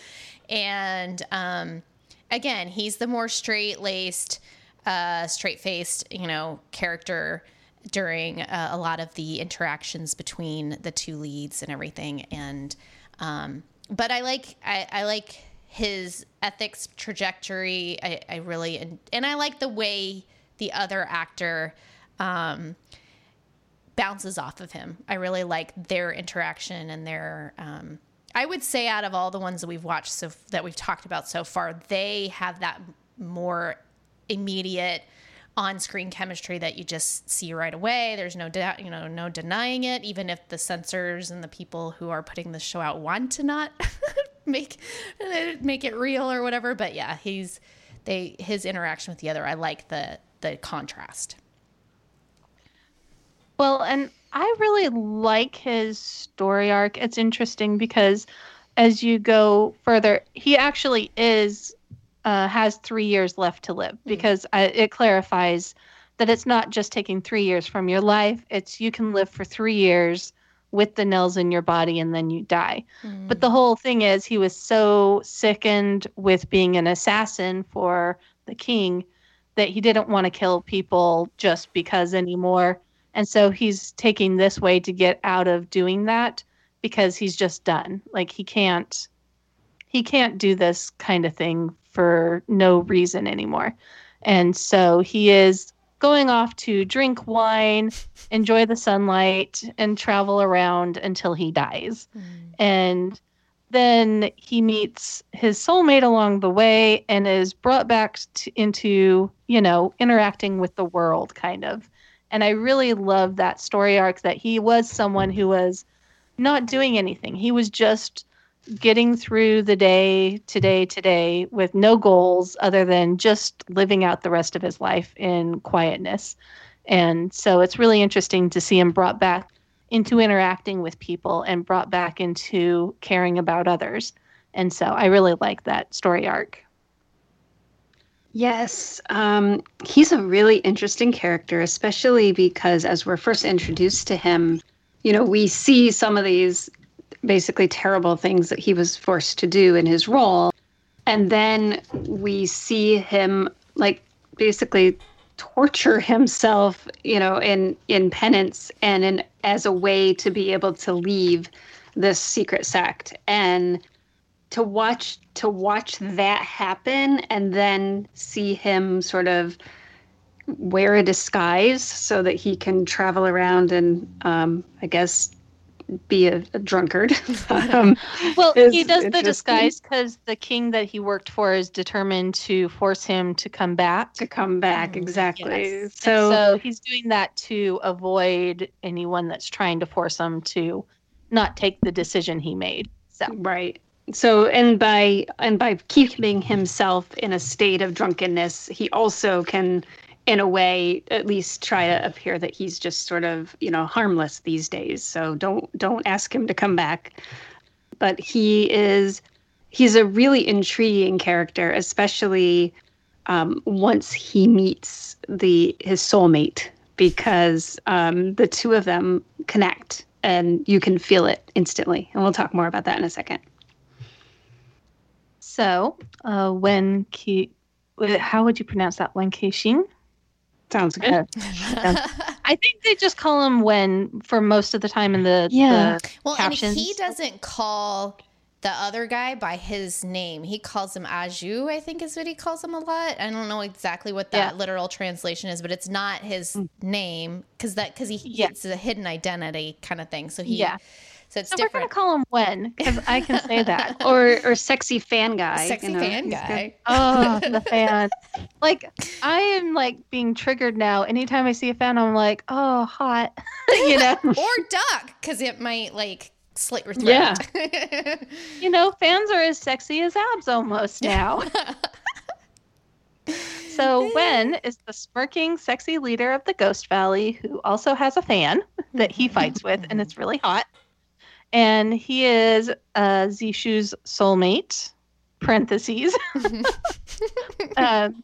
and um, again, he's the more straight laced, uh, straight faced, you know, character during uh, a lot of the interactions between the two leads and everything. And um, but I like I, I like his ethics trajectory. I, I really and, and I like the way the other actor. Um, bounces off of him. I really like their interaction and their. Um, I would say out of all the ones that we've watched so that we've talked about so far, they have that more immediate on-screen chemistry that you just see right away. There's no doubt, you know, no denying it. Even if the censors and the people who are putting the show out want to not make uh, make it real or whatever, but yeah, he's they his interaction with the other. I like the the contrast. Well, and I really like his story arc. It's interesting because as you go further, he actually is uh, has three years left to live because I, it clarifies that it's not just taking three years from your life. It's you can live for three years with the nails in your body and then you die. Mm. But the whole thing is he was so sickened with being an assassin for the king that he didn't want to kill people just because anymore. And so he's taking this way to get out of doing that because he's just done. Like he can't he can't do this kind of thing for no reason anymore. And so he is going off to drink wine, enjoy the sunlight, and travel around until he dies. Mm. And then he meets his soulmate along the way and is brought back to, into, you know, interacting with the world kind of. And I really love that story arc that he was someone who was not doing anything. He was just getting through the day today today with no goals other than just living out the rest of his life in quietness. And so it's really interesting to see him brought back into interacting with people and brought back into caring about others. And so I really like that story arc. Yes, um, he's a really interesting character, especially because as we're first introduced to him, you know, we see some of these basically terrible things that he was forced to do in his role. And then we see him like basically torture himself, you know, in in penance and in as a way to be able to leave this secret sect. And to watch to watch that happen and then see him sort of wear a disguise so that he can travel around and um, I guess be a, a drunkard. um, Well, he does the disguise because the king that he worked for is determined to force him to come back. to come back Mm, exactly. Yes. So, so he's doing that to avoid anyone that's trying to force him to not take the decision he made. So right. So and by and by keeping himself in a state of drunkenness, he also can in a way at least try to appear that he's just sort of, you know, harmless these days. So don't don't ask him to come back. But he is he's a really intriguing character, especially um, once he meets the his soulmate, because um, the two of them connect and you can feel it instantly. And we'll talk more about that in a second. so uh, Wen Ki, uh, how would you pronounce that? Wen Keishin? Sounds good. Uh, I think they just call him Wen for most of the time in the Yeah. the well, and he doesn't call the other guy by his name. He calls him A-Xu, I think is what he calls him a lot. I don't know exactly what that Yeah. literal translation is, but it's not his name because that because he Yeah. it's a hidden identity kind of thing. So he Yeah. So it's So we're gonna call him Wen because I can say that. or or sexy fan guy. Sexy you know, fan guy. Oh, the fan. Like I am like being triggered now. Anytime I see a fan, I'm like, oh, hot. you know, or duck because it might like slit your throat. Yeah. you know, fans are as sexy as abs almost now. so Wen is the smirking, sexy leader of the Ghost Valley who also has a fan that he fights with, and it's really hot. And he is uh, Zishu's soulmate. Parentheses. um,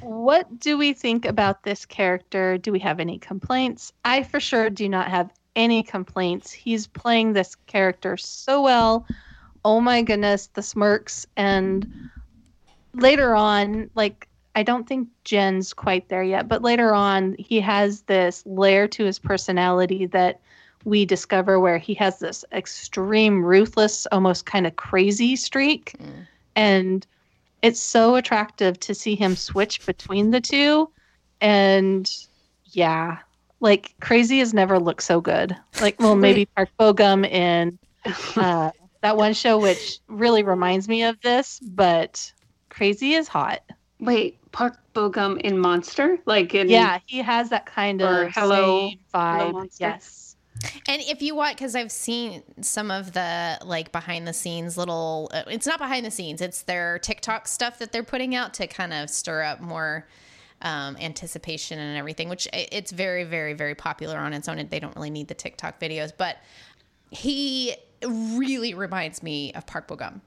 what do we think about this character? Do we have any complaints? I for sure do not have any complaints. He's playing this character so well. Oh my goodness, the smirks and later on, like I don't think Jen's quite there yet, but later on he has this layer to his personality that we discover where he has this extreme ruthless, almost kind of crazy streak. Mm. And it's so attractive to see him switch between the two. And yeah, like crazy has never looked so good. Like, well, maybe Park Bogum in uh, that one show, which really reminds me of this, but crazy is hot. Wait, Park Bogum in Monster? Like in Yeah, he has that kind of Hello- vibe. Monster? yes. And if you watch, because I've seen some of the like behind the scenes little, uh, it's not behind the scenes, it's their TikTok stuff that they're putting out to kind of stir up more um, anticipation and everything, which it's very, very, very popular on its own. And they don't really need the TikTok videos, but he really reminds me of Park Bo Gum.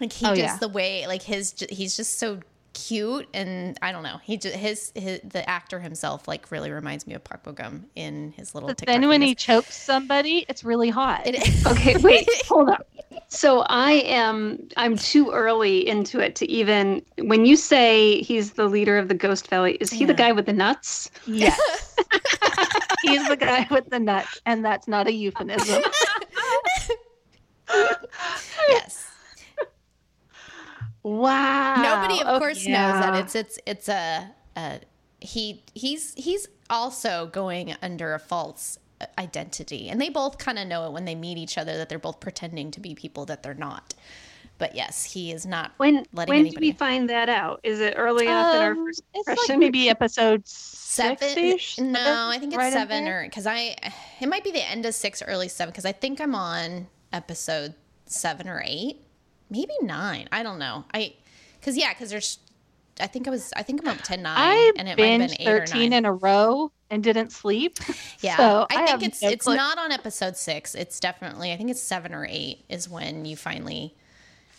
Like he Oh, just yeah. the way, like his, he's just so cute, and I don't know. He just his, his the actor himself like really reminds me of Park Bo Gum in his little. But TikTok then when videos. he chokes somebody, it's really hot. It- Okay, wait, hold up. So I am I'm too early into it to even when you say he's the leader of the Ghost Valley, is he the guy with the nuts? Yes. He's the guy with the nuts, and that's not a euphemism. yes. Wow. Nobody, of Oh, course, knows that it's it's it's a, a he he's he's also going under a false identity, and they both kind of know it when they meet each other that they're both pretending to be people that they're not. But yes, he is not. when letting when anybody- did we find that out? Is it early enough in our Um, first impression? like maybe episode Seven? No, I think it's right seven, or because I it might be the end of six, early seven, because I think I'm on episode seven or eight, maybe nine. I don't know. I because yeah, because there's. I think I was. I think I'm up to nine, I and it might have been eight or thirteen nine. in a row and didn't sleep. Yeah, So I, I think it's no it's not on episode six. It's definitely I think it's seven or eight is when you finally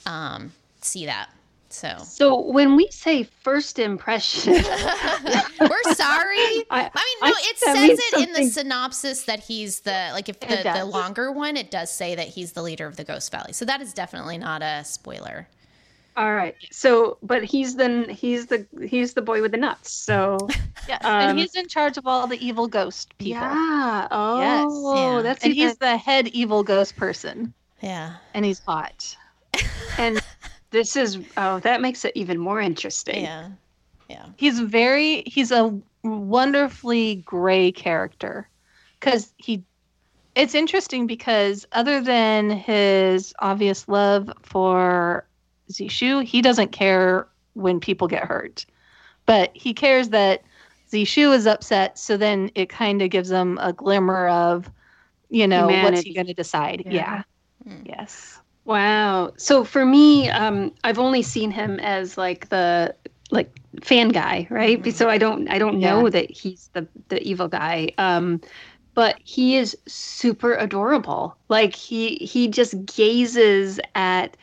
um, see that. So So when we say first impression, we're sorry. I- I mean, no, think it says means it in the synopsis that he's the like if the, the longer one, it does say that he's the leader of the Ghost Valley. So that is definitely not a spoiler. all right. So, but he's the he's the he's the boy with the nuts. So Yes, Um, and he's in charge of all the evil ghost people. yeah. Oh, Yeah. that's and even, he's the head evil ghost person, Yeah, and he's hot. and this is oh that makes it even more interesting. yeah, yeah. He's very he's a wonderfully gray character because he it's interesting because other than his obvious love for Zishu, he doesn't care when people get hurt. But he cares that Zishu is upset, so then it kind of gives him a glimmer of, you know, what's he going to decide? Yeah. Yeah. Hmm. Yes. Wow. So for me, um, I've only seen him as like the like fan guy, right? Mhm. So I don't I don't know that he's the the evil guy. Um, but he is super adorable. Like he he just gazes at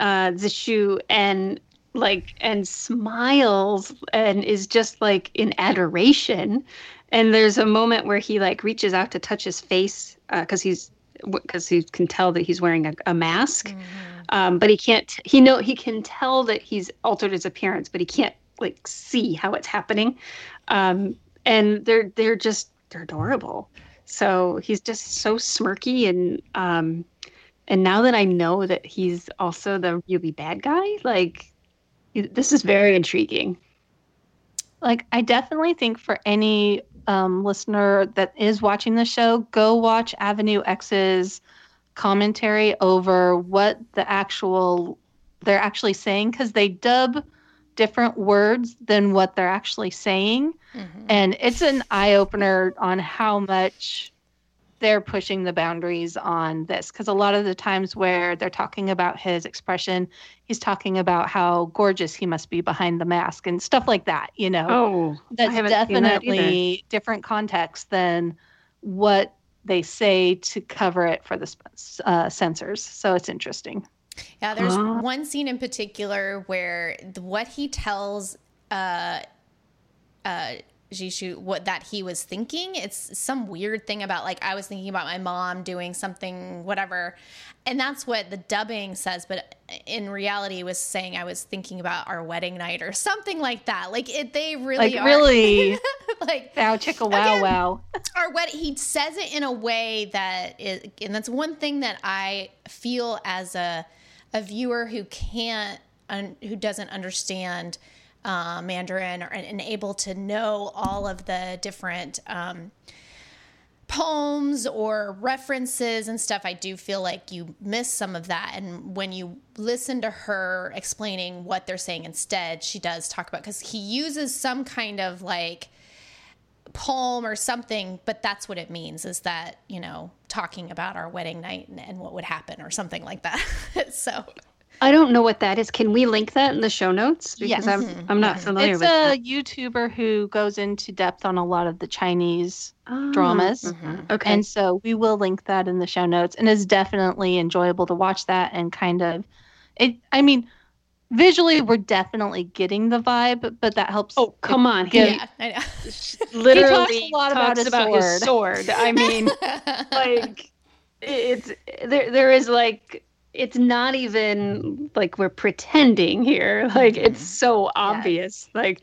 uh Zishu and like and smiles and is just like in adoration. And there's a moment where he like reaches out to touch his face because he's because he can tell that he's wearing a, a mask. Mhm. um, but he can't he know he can tell that he's altered his appearance but he can't like see how it's happening. Um, and they're they're just they're adorable. So he's just so smirky and um, and now that i know that he's also the really bad guy like this is very intriguing. Like, I definitely think for any um, listener that is watching the show, go watch Avenue X's commentary over what the actual they're actually saying because they dub different words than what they're actually saying, Mhm. and it's an eye opener on how much they're pushing the boundaries on this because a lot of the times where they're talking about his expression he's talking about how gorgeous he must be behind the mask and stuff like that you know? Oh that's haven't that definitely different context than what they say to cover it for the uh, censors so it's interesting. Yeah, there's Ah. one scene in particular where the, what he tells uh uh Jishu what that he was thinking. It's some weird thing about like I was thinking about my mom doing something whatever. And that's what the dubbing says, but in reality was saying I was thinking about our wedding night or something like that. Like it they really like are really like wow chicka wow Again, wow our wedding he says it in a way that is and that's one thing that i feel as a a viewer who can't un, who doesn't understand uh, mandarin or and able to know all of the different um, poems or references and stuff i do feel like you miss some of that and when you listen to her explaining what they're saying instead she does talk about because he uses some kind of like poem or something, but that's what it means is that, you know, talking about our wedding night and, and what would happen or something like that. so, I don't know what that is. Can we link that in the show notes? Yes. Because I'm Mhm. I'm not Yeah. familiar it's with It's a that. YouTuber who goes into depth on a lot of the Chinese Ah, dramas. Mhm. Okay. And so we will link that in the show notes. And it's definitely enjoyable to watch that and kind of it I mean, visually we're definitely getting the vibe, but that helps oh, come on. He Yeah, I know. literally a lot about his about his sword. I mean, like it's there there is like it's not even like we're pretending here. Like it's so obvious. Like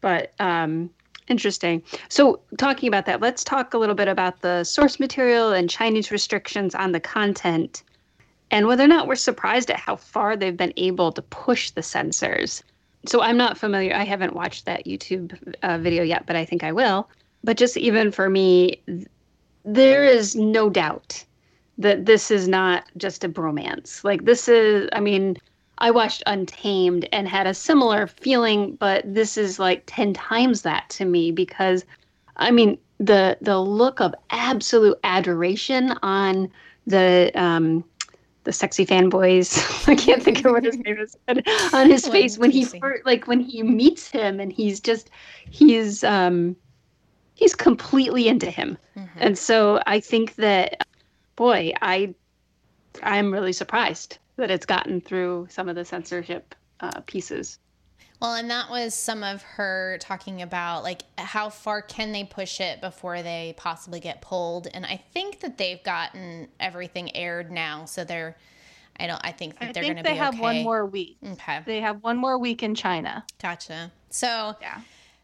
but um interesting. So talking about that let's talk a little bit about the source material and chinese restrictions on the content and whether or not we're surprised at how far they've been able to push the censors. So i'm not familiar i haven't watched that youtube uh, video yet but i think i will. But just even for me th- there is no doubt that this is not just a bromance. Like this is I mean, I watched Untamed and had a similar feeling, but this is like 10 times that to me because I mean, the the look of absolute adoration on the um the sexy fanboys. I can't think of what his name is but on his face when he interesting. fir- like when he meets him and he's just he's um he's completely into him. Mhm. And so I think that boy, I I'm really surprised that it's gotten through some of the censorship uh, pieces. Well, and that was some of her talking about like how far can they push it before they possibly get pulled. And I think that they've gotten everything aired now, so they're. I don't. I think that I they're going to they be have okay. one more week. Okay, They have one more week in China. gotcha. So Yeah.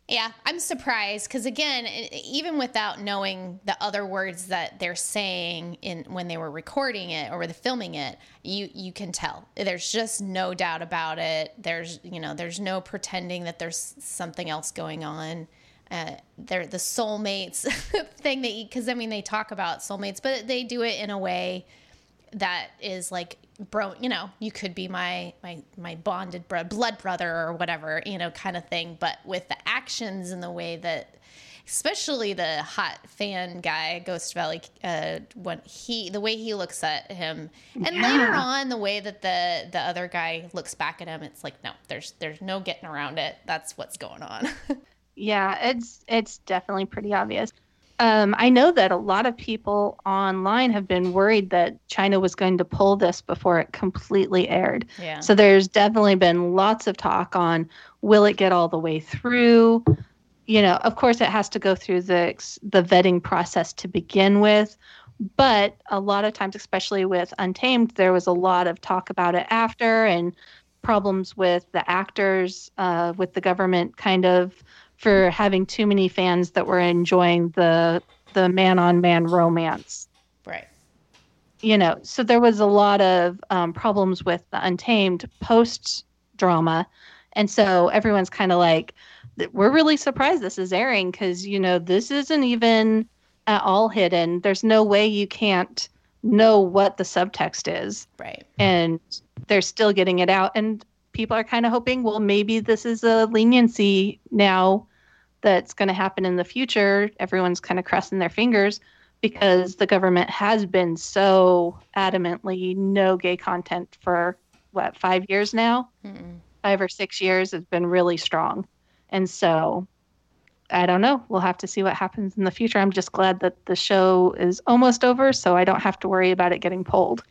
Yeah, I'm surprised because again, even without knowing the other words that they're saying in when they were recording it or the filming it, you you can tell. There's just no doubt about it. There's you know there's no pretending that there's something else going on. Uh, they're the soulmates thing that because I mean they talk about soulmates, but they do it in a way that is like bro you know you could be my my my bonded bro- blood brother or whatever you know kind of thing. But with the actions and the way that especially the hot fan guy ghost valley uh when he the way he looks at him. And later on the way that the the other guy looks back at him it's like no there's there's no getting around it. That's what's going on. Yeah, it's it's definitely pretty obvious. Um, I know that a lot of people online have been worried that China was going to pull this before it completely aired. yeah So there's definitely been lots of talk on will it get all the way through? You know, of course it has to go through the the vetting process to begin with, but a lot of times especially with Untamed there was a lot of talk about it after and problems with the actors uh, with the government kind of for having too many fans that were enjoying the the man on man romance right you know, so there was a lot of um, problems with the Untamed post drama. And so everyone's kind of like, we're really surprised this is airing because, you know, this isn't even at all hidden. There's no way you can't know what the subtext is. right And they're still getting it out. And people are kind of hoping, well, maybe this is a leniency now that's going to happen in the future. Everyone's kind of crossing their fingers because the government has been so adamantly no gay content for what, five years now? Mm-mm. Five or six years has been really strong. And so I don't know. We'll have to see what happens in the future. I'm just glad that the show is almost over, so I don't have to worry about it getting pulled.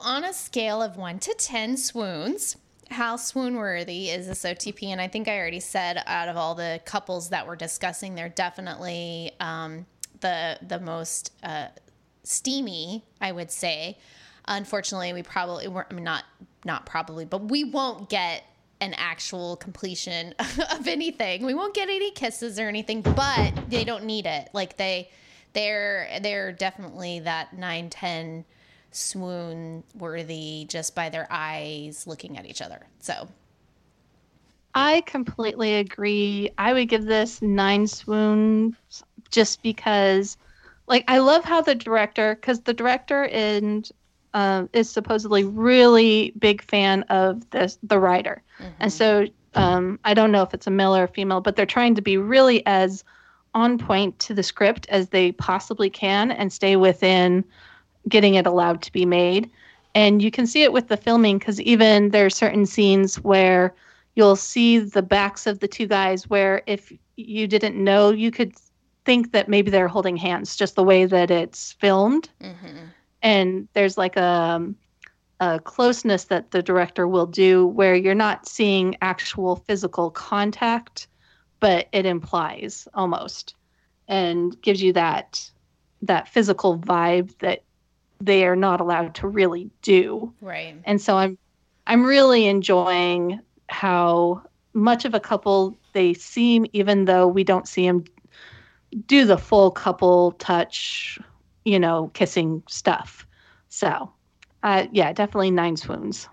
On a scale of one to 10 swoons, how swoon worthy is this OTP? And I think I already said out of all the couples that we're discussing, they're definitely um, the, the most uh, steamy, I would say. Unfortunately, we probably, we're, I mean, not, not probably, but we won't get an actual completion of anything. We won't get any kisses or anything, but they don't need it. Like they, they're, they're definitely that 9, 10 swoon worthy just by their eyes looking at each other. So I completely agree. I would give this nine swoons just because, like, I love how the director, because the director and uh, is supposedly really big fan of this the writer, and so um, I don't know if it's a male or a female, but they're trying to be really as on point to the script as they possibly can and stay within getting it allowed to be made. And you can see it with the filming because even there are certain scenes where you'll see the backs of the two guys where if you didn't know, you could think that maybe they're holding hands just the way that it's filmed. Mm-hmm. And there's like a, um, a closeness that the director will do where you're not seeing actual physical contact, but it implies almost and gives you that that physical vibe that they are not allowed to really do. Right. And so I'm I'm really enjoying how much of a couple they seem even though we don't see them do the full couple touch, you know, kissing stuff. So, uh, yeah, definitely nine swoons.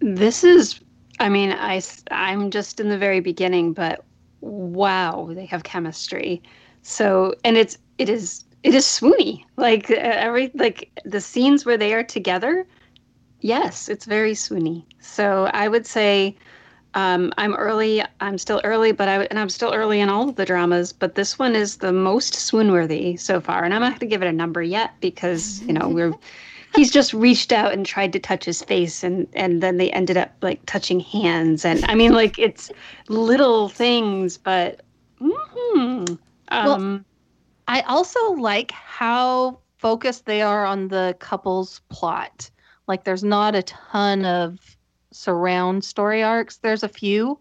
This is, I mean, I, I'm just in the very beginning, but wow, they have chemistry. So, and it's, it is, it is swoony. Like every, like the scenes where they are together. Yes, it's very swoony. So I would say, um, I'm early. I'm still early, but I and I'm still early in all of the dramas. But this one is the most swoon-worthy so far, and I'm not going to give it a number yet because you know we're. He's just reached out and tried to touch his face, and and then they ended up like touching hands, and I mean like it's little things, but. Mm-hmm. Um, well, I also like how focused they are on the couple's plot. Like, there's not a ton of surround story arcs. There's a few,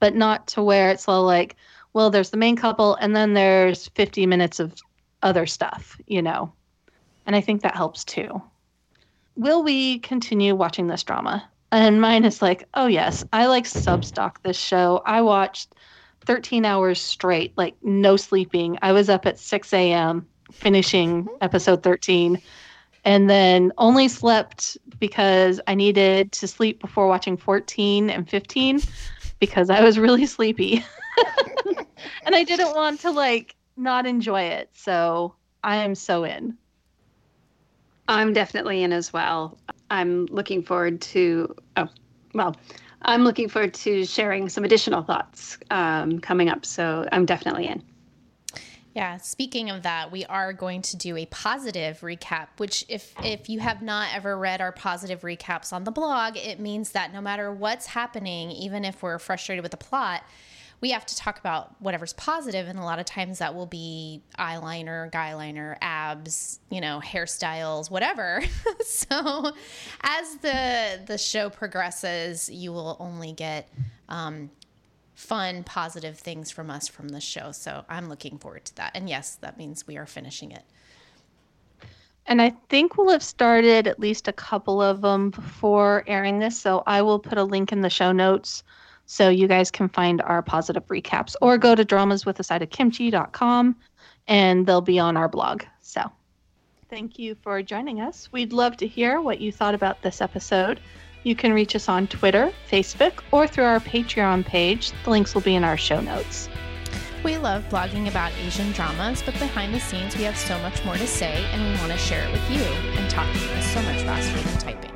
but not to where it's all like, well, there's the main couple and then there's 50 minutes of other stuff, you know. And I think that helps too. Will we continue watching this drama? And mine is like, oh, yes, I like substock this show. I watched 13 hours straight, like no sleeping. I was up at 6 a.m. finishing mm-hmm. episode 13 and then only slept because I needed to sleep before watching 14 and 15 because I was really sleepy. and I didn't want to like not enjoy it. So I am so in. I'm definitely in as well. I'm looking forward to, oh, well, I'm looking forward to sharing some additional thoughts um, coming up. So I'm definitely in. Yeah, speaking of that, we are going to do a positive recap, which if if you have not ever read our positive recaps on the blog, it means that no matter what's happening, even if we're frustrated with the plot, we have to talk about whatever's positive and a lot of times that will be eyeliner, guyliner, abs, you know, hairstyles, whatever. so as the the show progresses, you will only get um, fun, positive things from us from the show. So I'm looking forward to that. And yes, that means we are finishing it. And I think we'll have started at least a couple of them before airing this. So I will put a link in the show notes so you guys can find our positive recaps or go to dramaswithaside and they'll be on our blog. So thank you for joining us. We'd love to hear what you thought about this episode. You can reach us on Twitter, Facebook, or through our Patreon page. The links will be in our show notes. We love blogging about Asian dramas, but behind the scenes, we have so much more to say, and we want to share it with you. And talking is so much faster than typing.